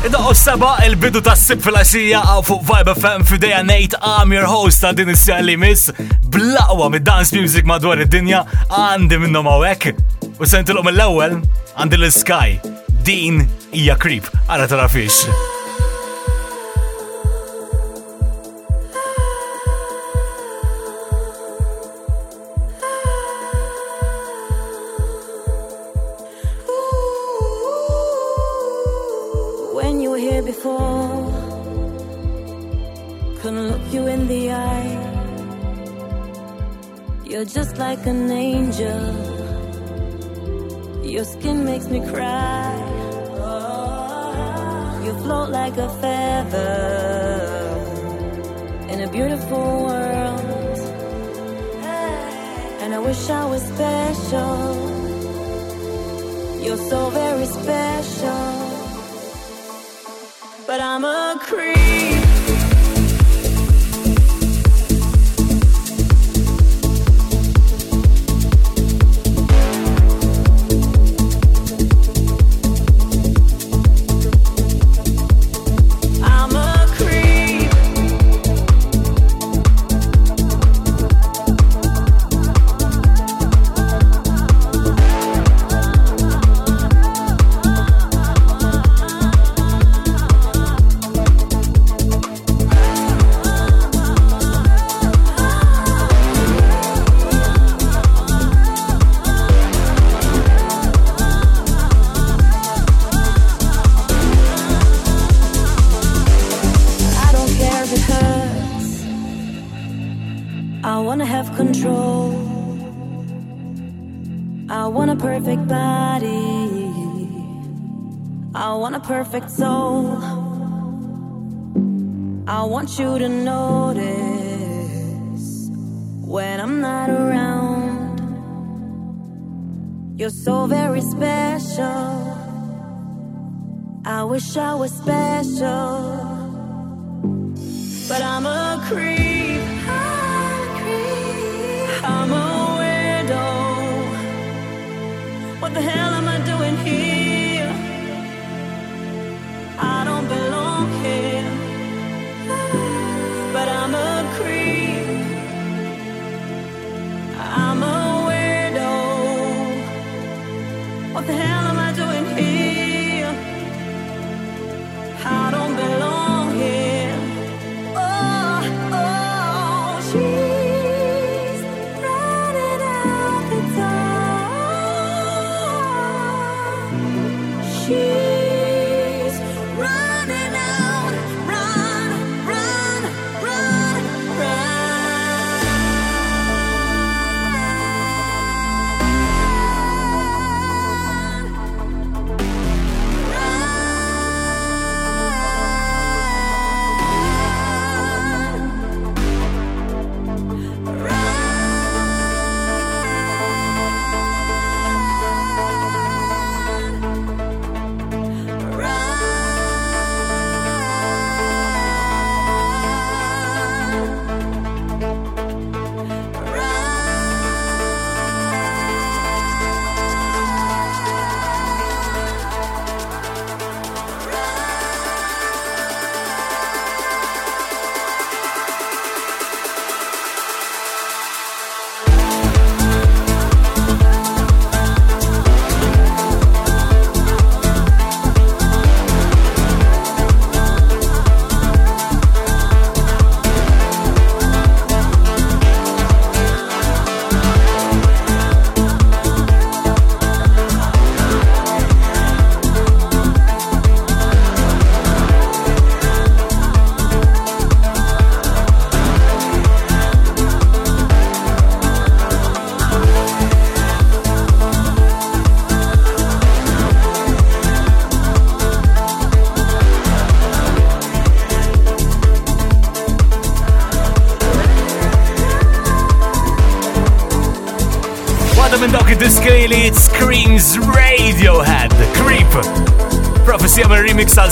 Id-daqqo seba il-bidu ta' sib fil-asija għaw fuq Vibe FM fideja Nate I'm your host ta' din is-sija li miss blaqwa mid-dance music madwar id-dinja għandi minnom għawek u sentilhom mill-ewel għandi l-Sky. Din hija creep. Għara tara fiex. You're just like an angel. Your skin makes me cry. You float like a feather in a beautiful world. And I wish I was special. You're so very special but I'm a creep. Perfect soul. I want you to notice when I'm not around. You're so very special. I wish I was special.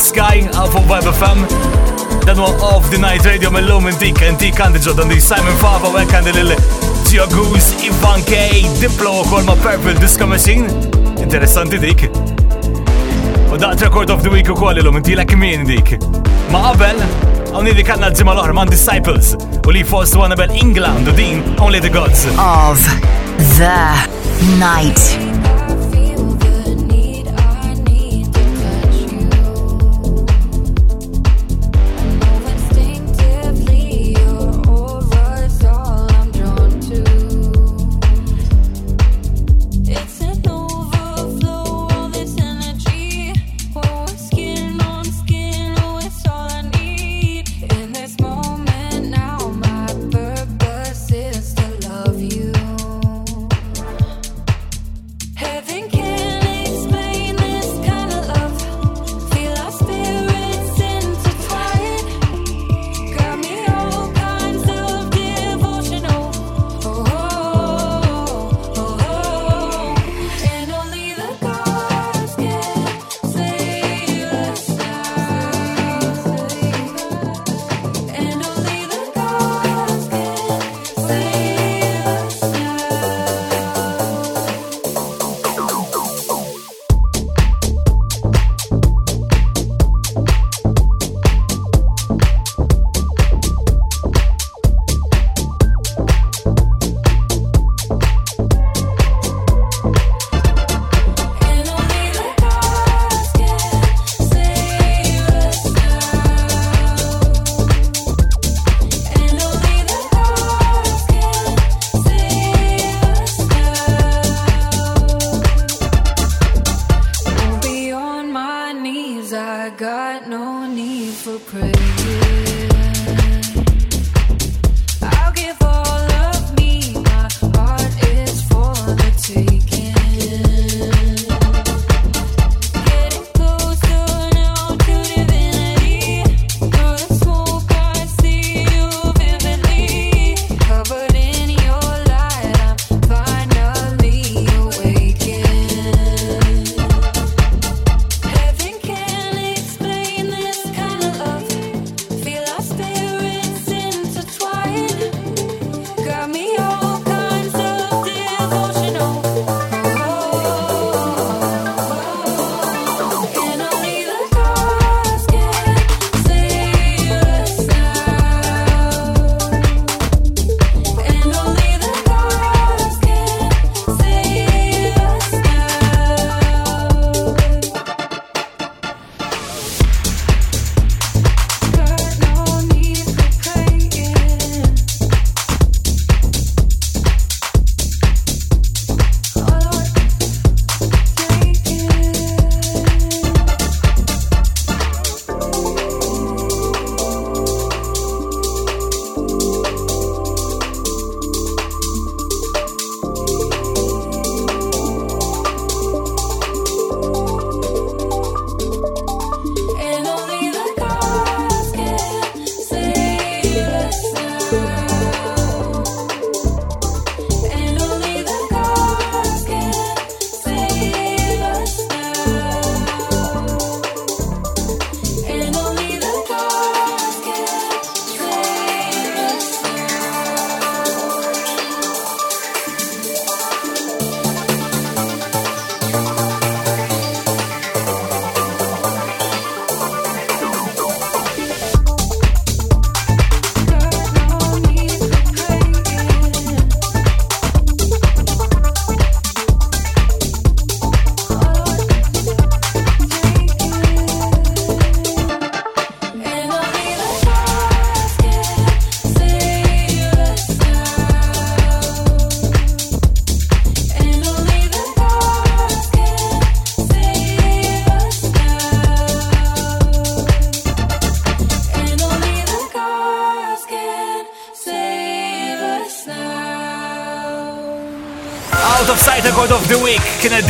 Sky għafu Vibe FM. Dan huwa Off the Night Radio mill-lum intik, intik għandi ġoddan di Simon Fava u għandi lil Gio Goose, Ivan K, Diplo u kol ma Purple Disco Machine. Interessanti dik. U daqt Record of the Week u kol l-lum inti l-ek min dik. Ma qabel, għawni dik għanna ġimma l-oħra man Disciples u li fost u għanabel England u din Only the Gods. Of the night.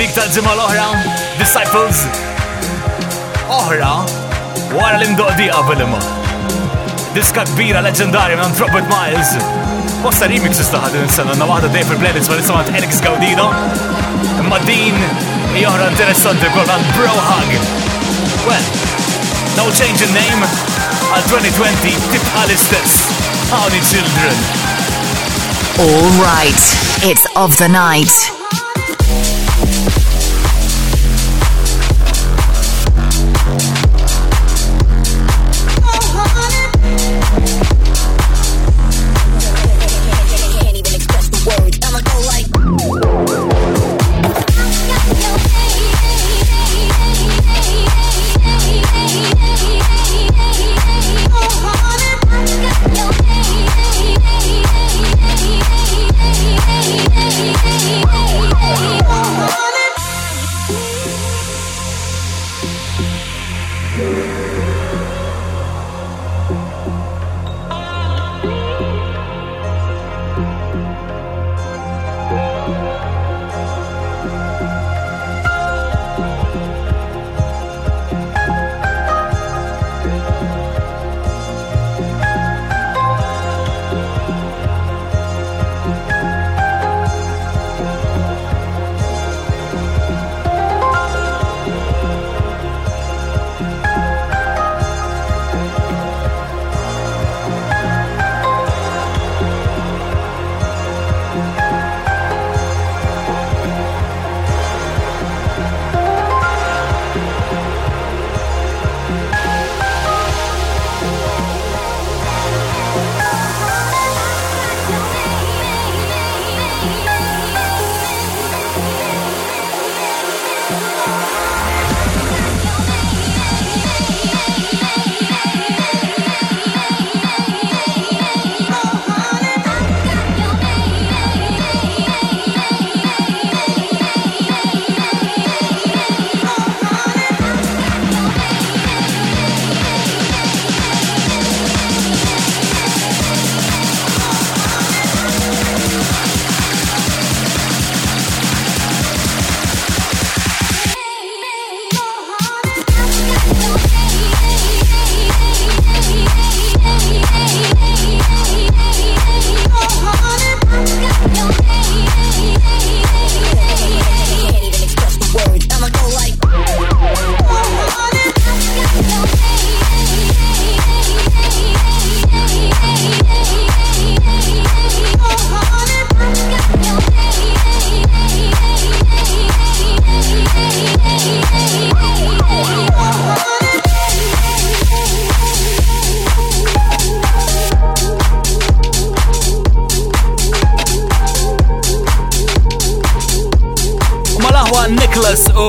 Dik tal-ġimma l-oħra, Disciples. Oħra, wara l-imdoqdi qabel imma. Diska kbira leġendarja minn Robert Miles. Bosta remix istaħad din sena, na waħda dej fil-playlist ma nisimgħat Alex Gaudino. Imma din joħra interessanti kol għal Bro Hug. Well, no change in name għal 2020 tibqa l-istess. Howdy Children. All right, it's of the night.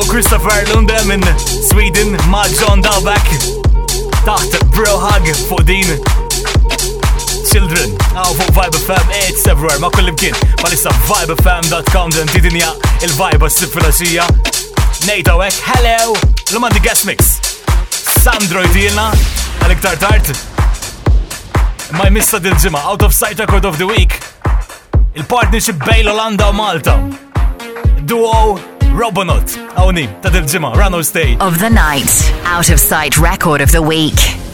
Christopher Lunde minn Sweden ma' John Dalbeck taħt Bro Hug fuq din. Children, għaw fuq Vibe FM 8 everywhere ma' kullim kien ma' lissa vibefm.com dan tidinja il-vibe s-sib fil-axija Nejta wek, hello, l-mandi guest mix. Sandro jtilna għal-iktar tart ma' jmissa dil-ġima, out of sight record of the week. Il-partnership bejn Olanda u Malta. Duo Robonaut, awni, ta' dil-ġimma, Rano Stay. Of the night, out of sight record of the week.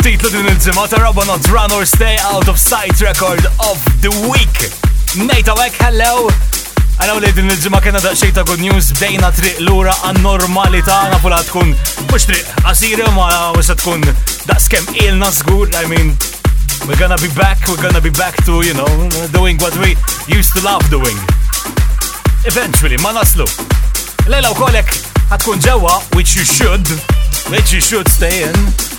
Titlu din il-ġimma ta' Robonot Run or Stay Out of Sight Record of the Week. Nejta għawek, hello. Għanaw li din il-ġimma kena da' ta' good news bdejna triq l-ura għan-normalità nafu la tkun mux triq għasira ma mux tkun da' skem ilna zgur, I mean, we're gonna be back, we're gonna be back to, you know, doing what we used to love doing. Eventually, ma naslu. Lejla u kolek ħatkun ġewa, which you should, which you should stay in.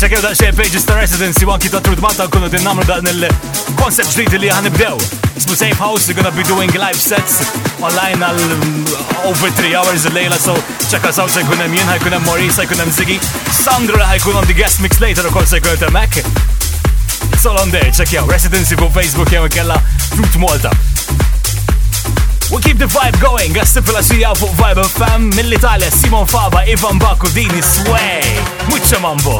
Iċċekew da xej pages ta' residency wanki ta' trud Malta kunu din namlu dan il-koncept ġdid li ħanibdew. Ismu Safe House, we're gonna be doing live sets online għal uh, over 3 hours il-lejla, so check us out, ħajkun hemm jien, ħajkun hemm Maurice, ħajkun hemm Ziggy. Sandro ħajkun on the guest mix later of course se jkun temmek. It's all on there, check out residency fuq Facebook jew kella Fruit Malta. We keep the vibe going, għastif fil-axija fuq Vibe FM mill-Italja Simon Faba, Ivan Baku, Dini Sway. Mucha mambo.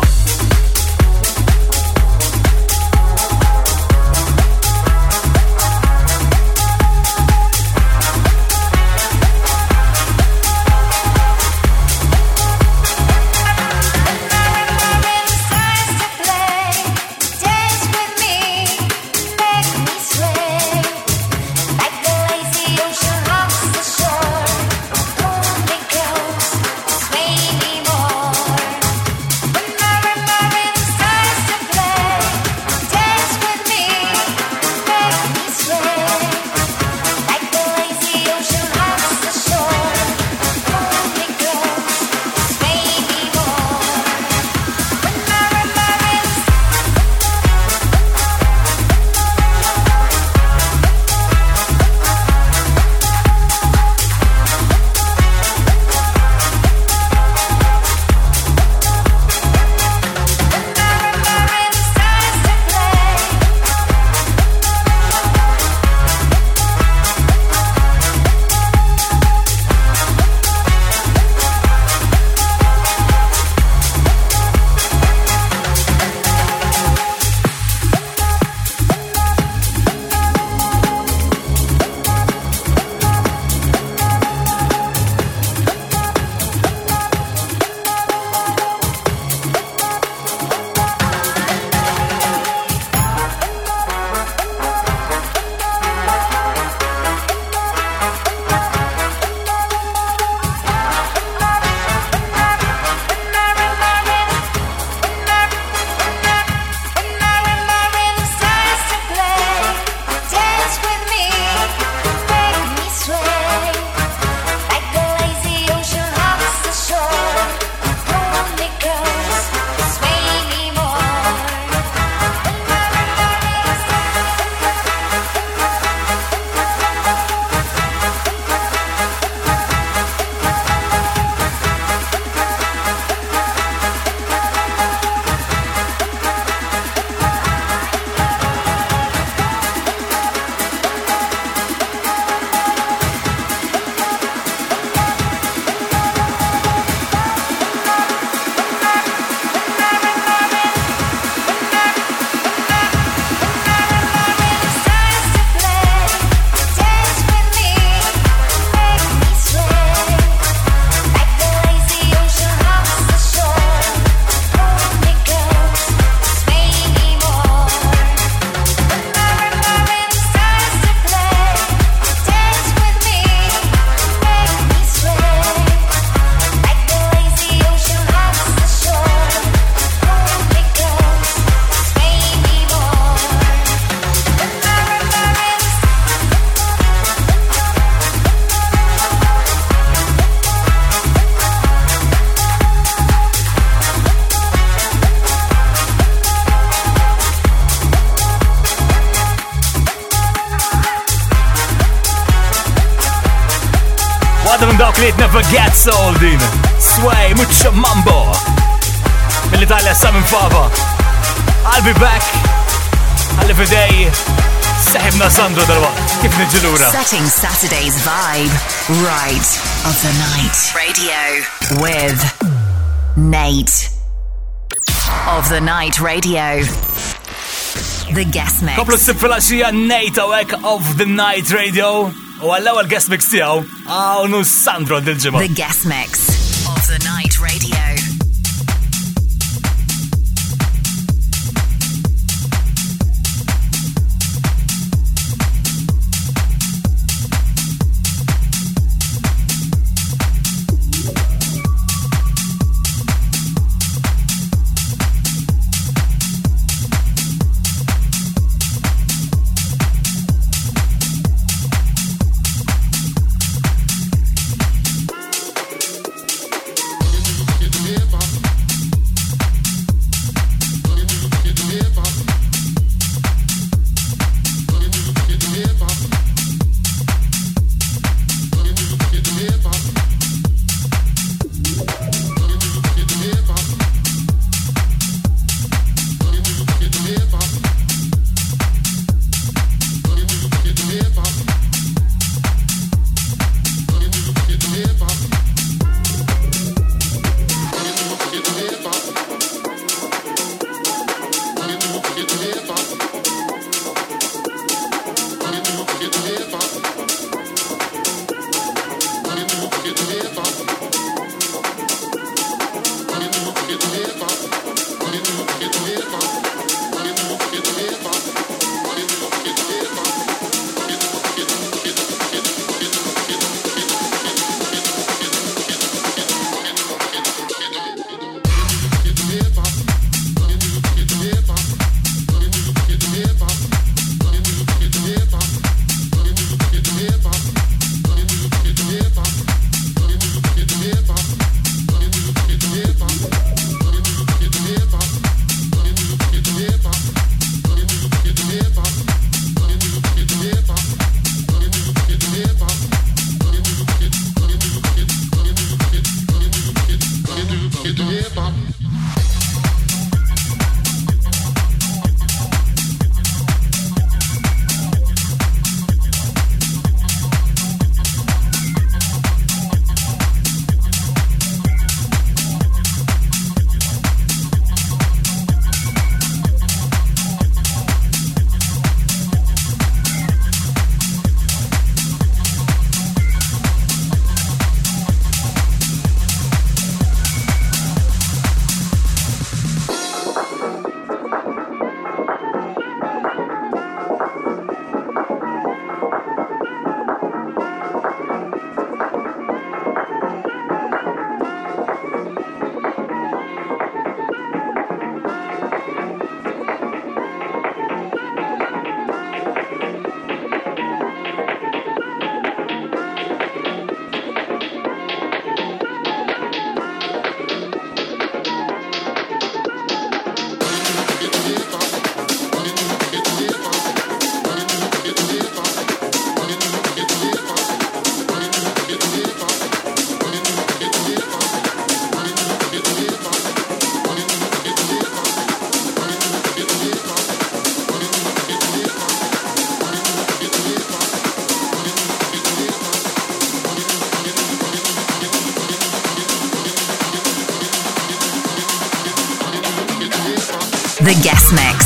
Waħda minn li never gets old din. Sway, mucho mambo. Mill-Italja Samin Fava. I'll be back. Għalli fidej. Seħibna Sandro dal-waqt. Kif nġilura? Setting Saturday's vibe right of the night. Radio with Nate. Of the Night Radio. The guest mix. Koplu s-sib fil-axija Nate awek of the Night Radio. U għallaw għal-guest mix tijaw, għawnu Sandro dil-ġimma. The guest mix of the night radio. the guest mix.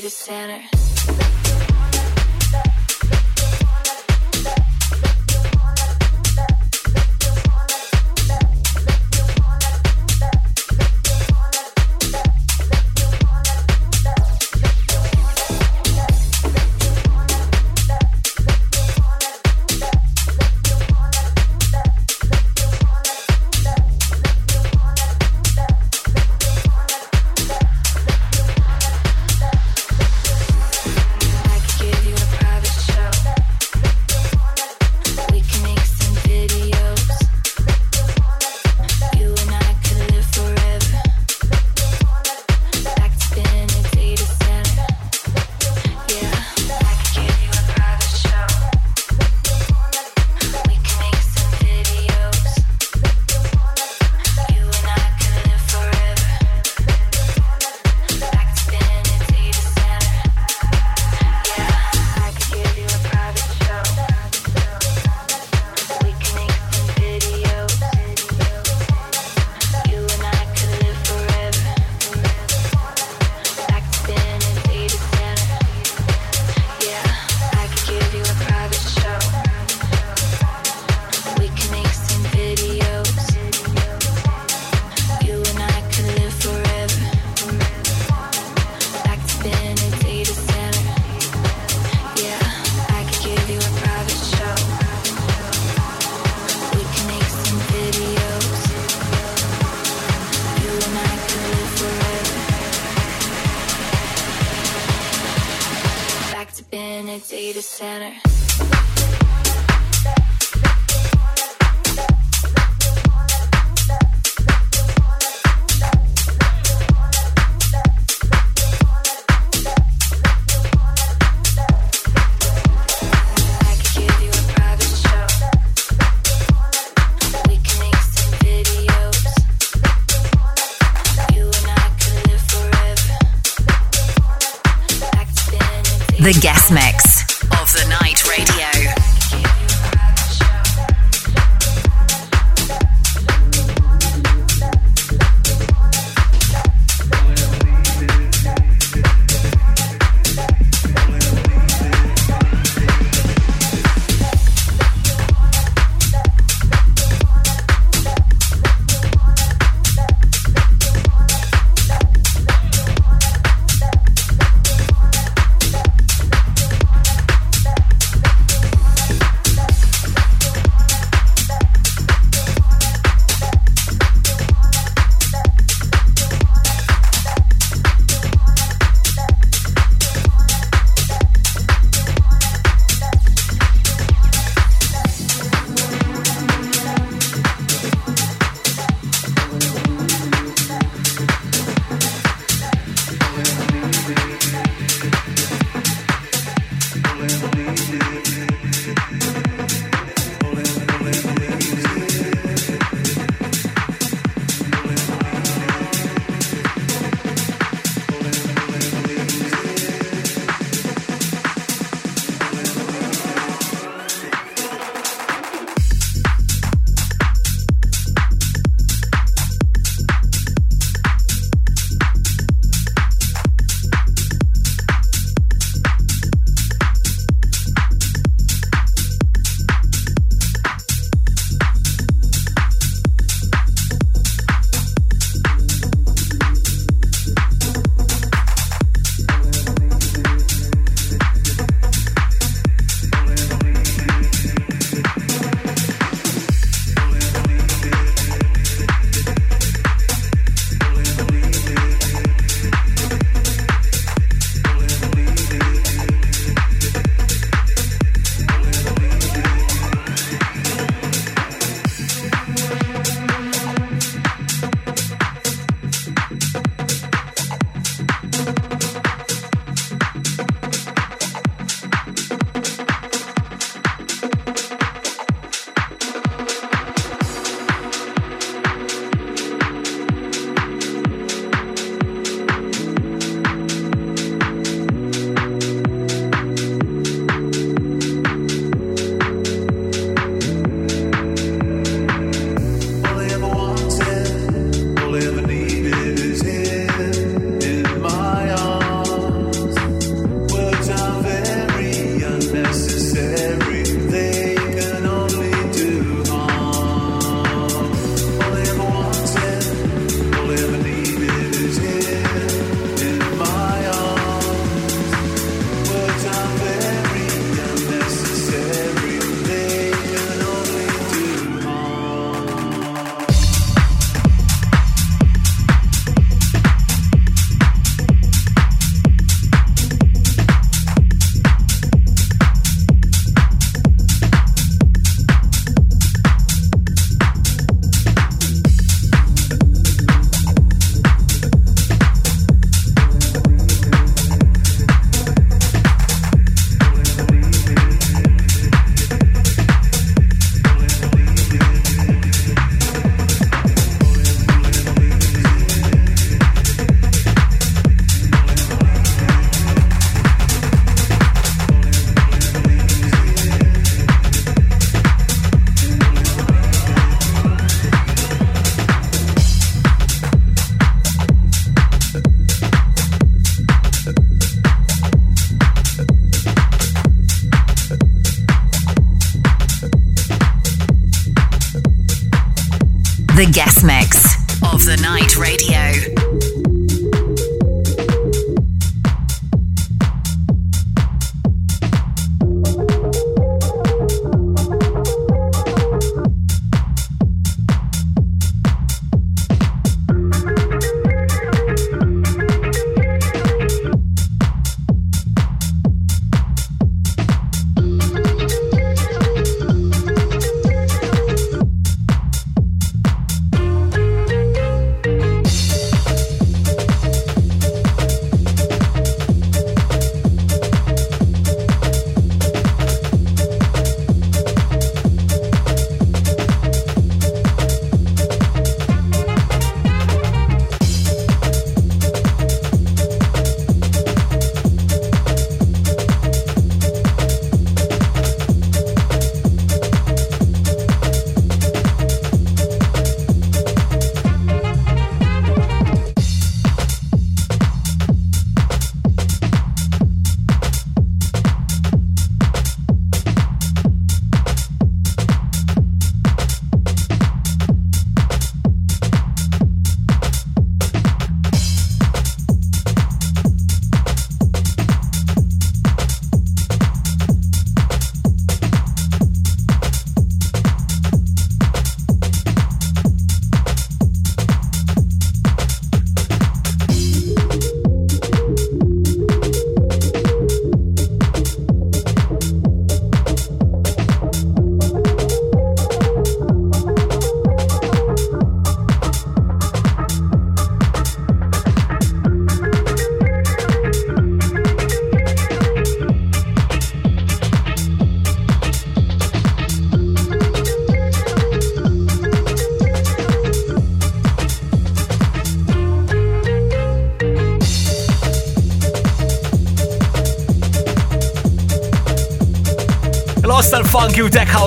to sinners. data center.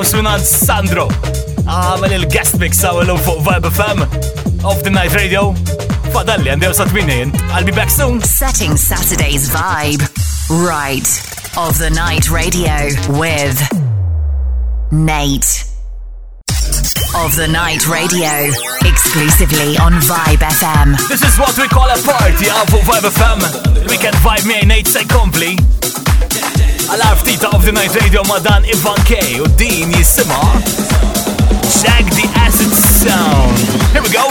Tech House minn Sandro. Ah, Għamel il-guest mix għawelu fuq Vibe FM of the Night Radio. Fadalli għandew sa' tminin. I'll be back soon. Setting Saturday's vibe right of the Night Radio with Nate. Of the Night Radio, exclusively on Vibe FM. This is what we call a party uh, għaw fuq Vibe FM. Weekend vibe me and Nate say compli. Għal-arf tita of the Night Radio ma dan Ivan K u din jissima Check the acid sound. Here we go.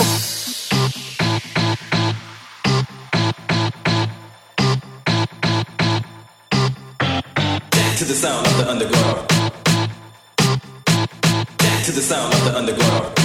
to the sound of the underground. To the sound of the underground.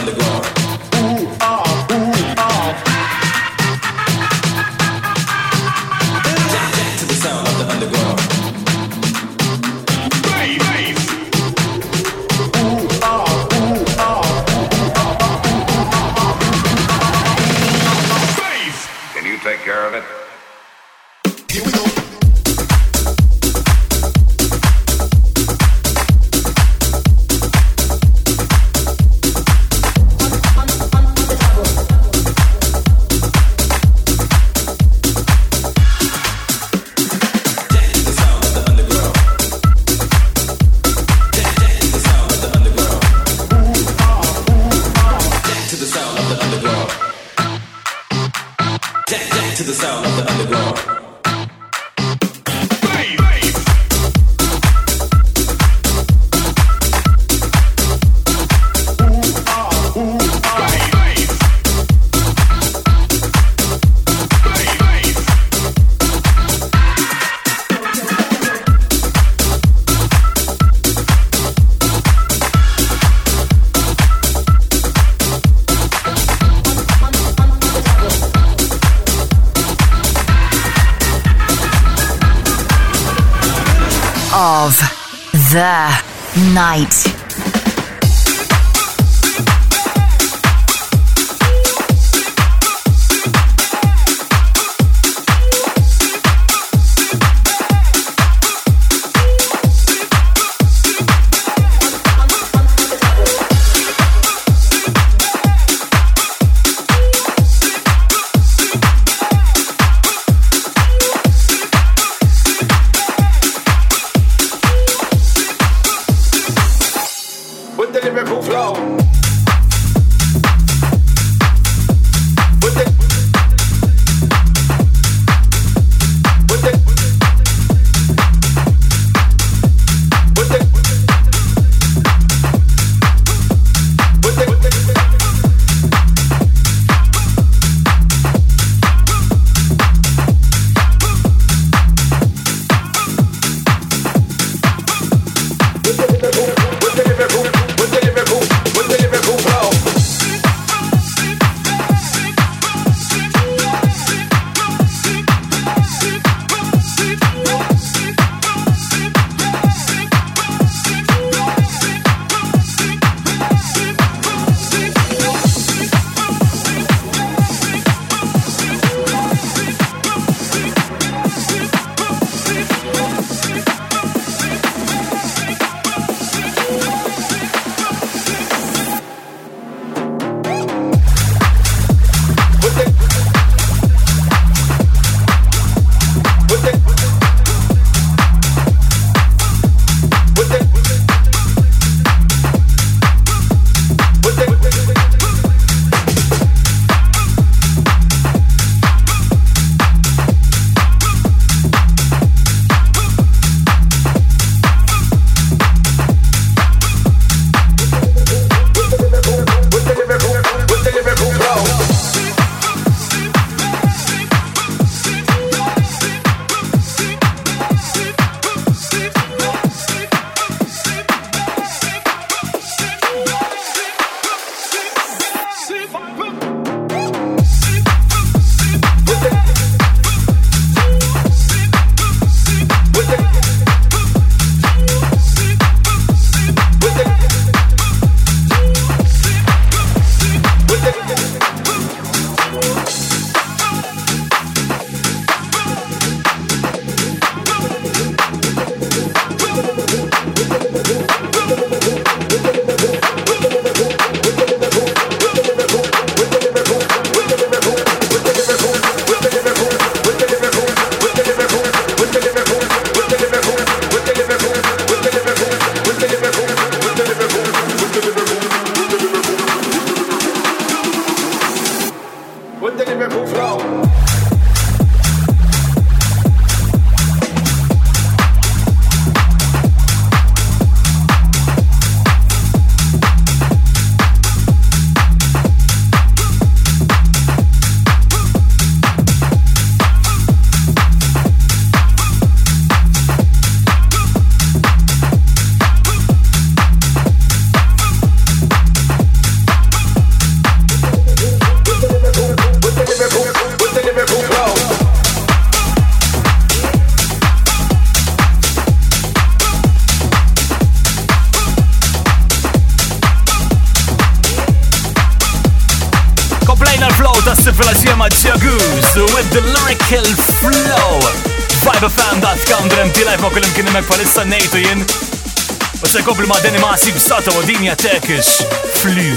Underground.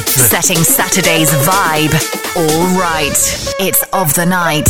Setting Saturday's vibe. All right. It's of the night.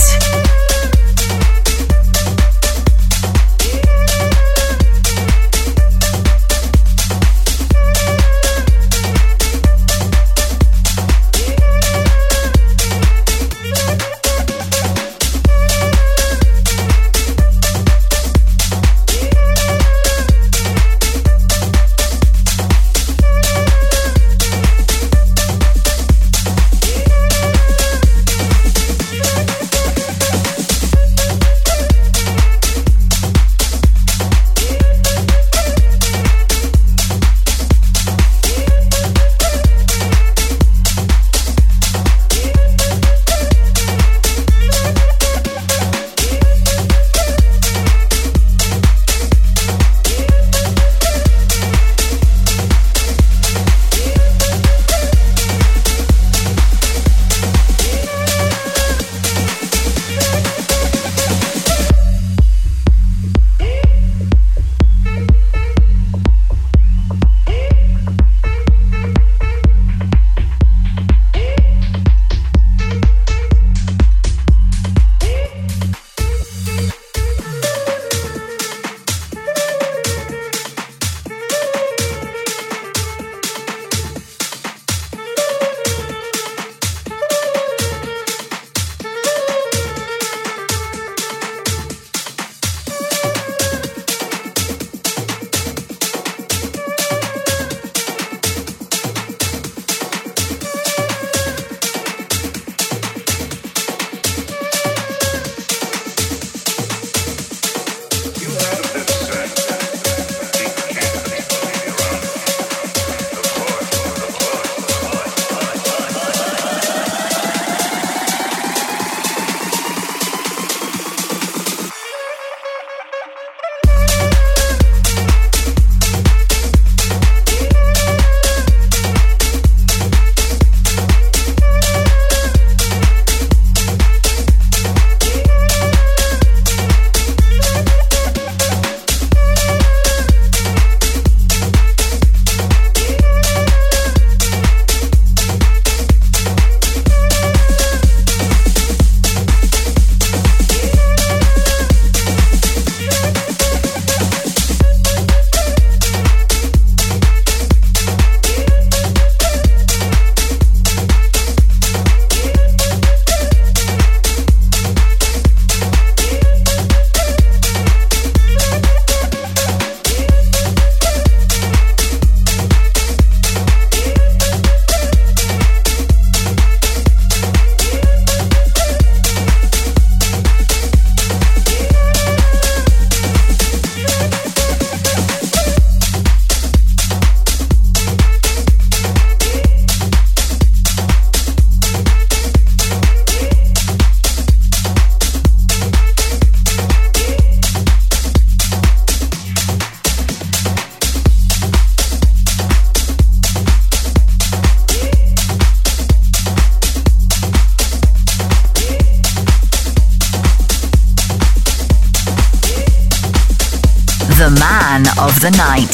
The night.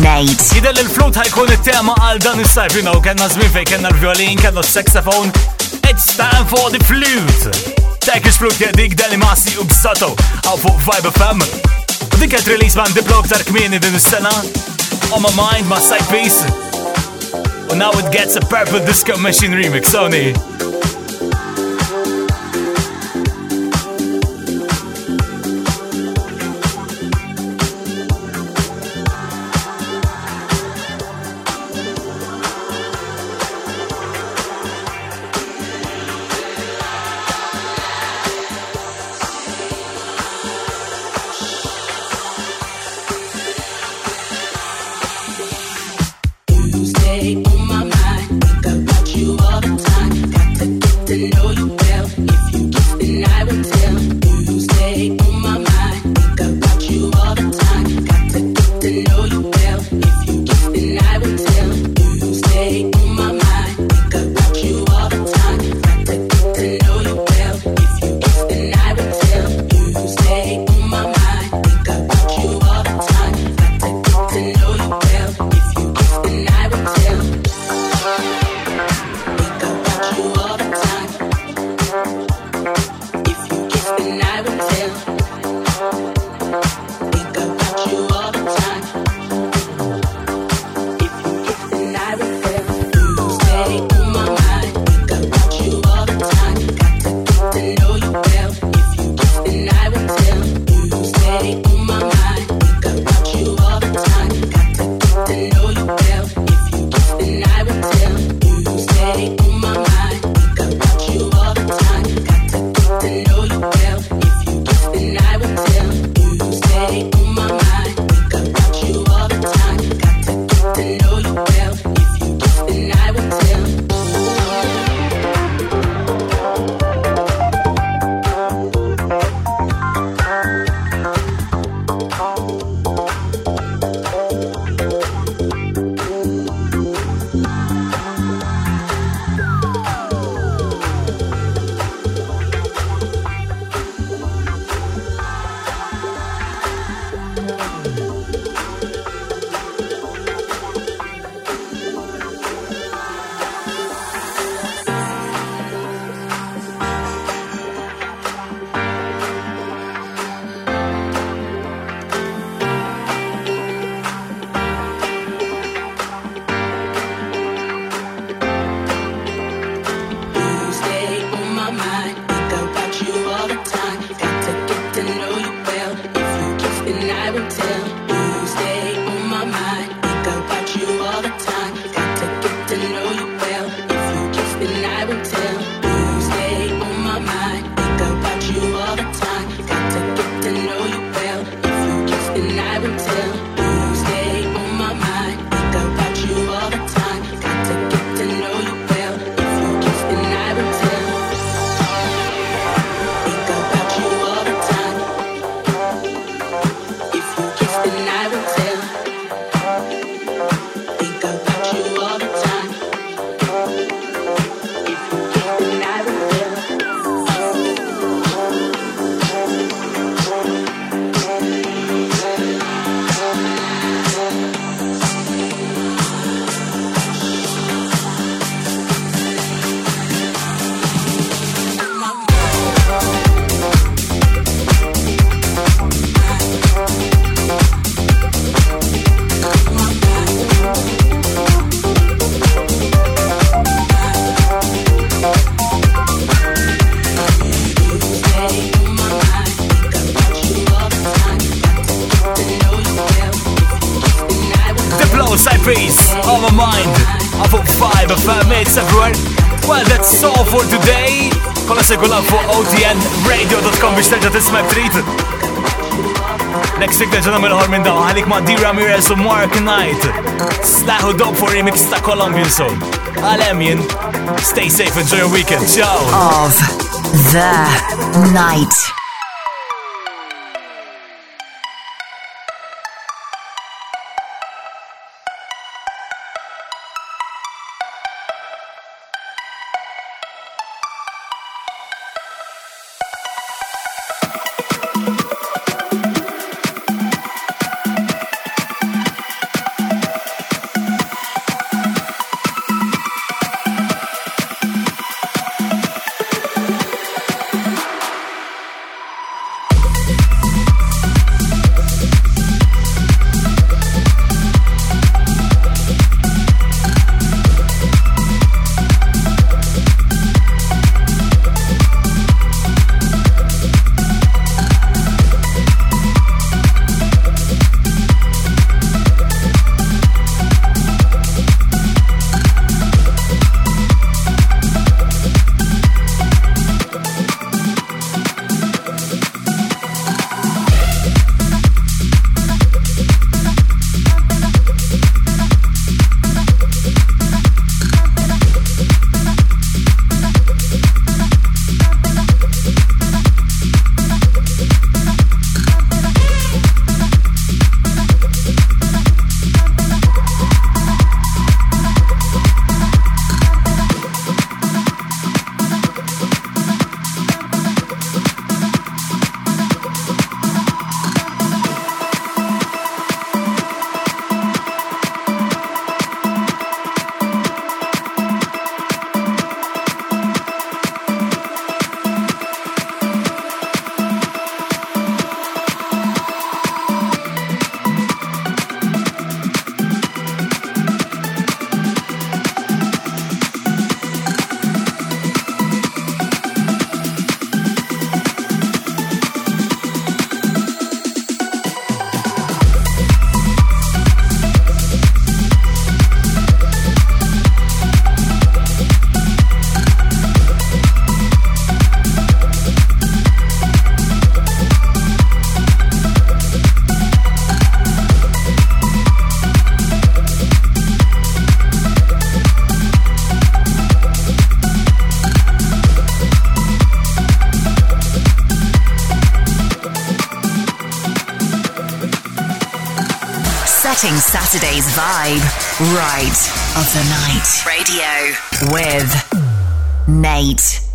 Nate. Jidel il-flut ħajkun it-tema għal dan is-sajf, you know, kena żmien kena l-violin, kena s-saxophone. It's time for the flute. Turkish flute jedik Deli Masi u Bsato għaw fuq Vibe FM. Dik qed release man Diplo aktar kmieni din is-sena. On my mind, ma side piece. U now it gets a Purple Disco Machine remix, Sony. Ħor minn dawn ħalik ma' D. Ramirez u Mark Knight. Slaħu dob for remix ta' Colombian Soul. Għalem jien, stay safe, enjoy your weekend. Ciao. Of the night. Saturday's vibe right of the night. Radio with Nate.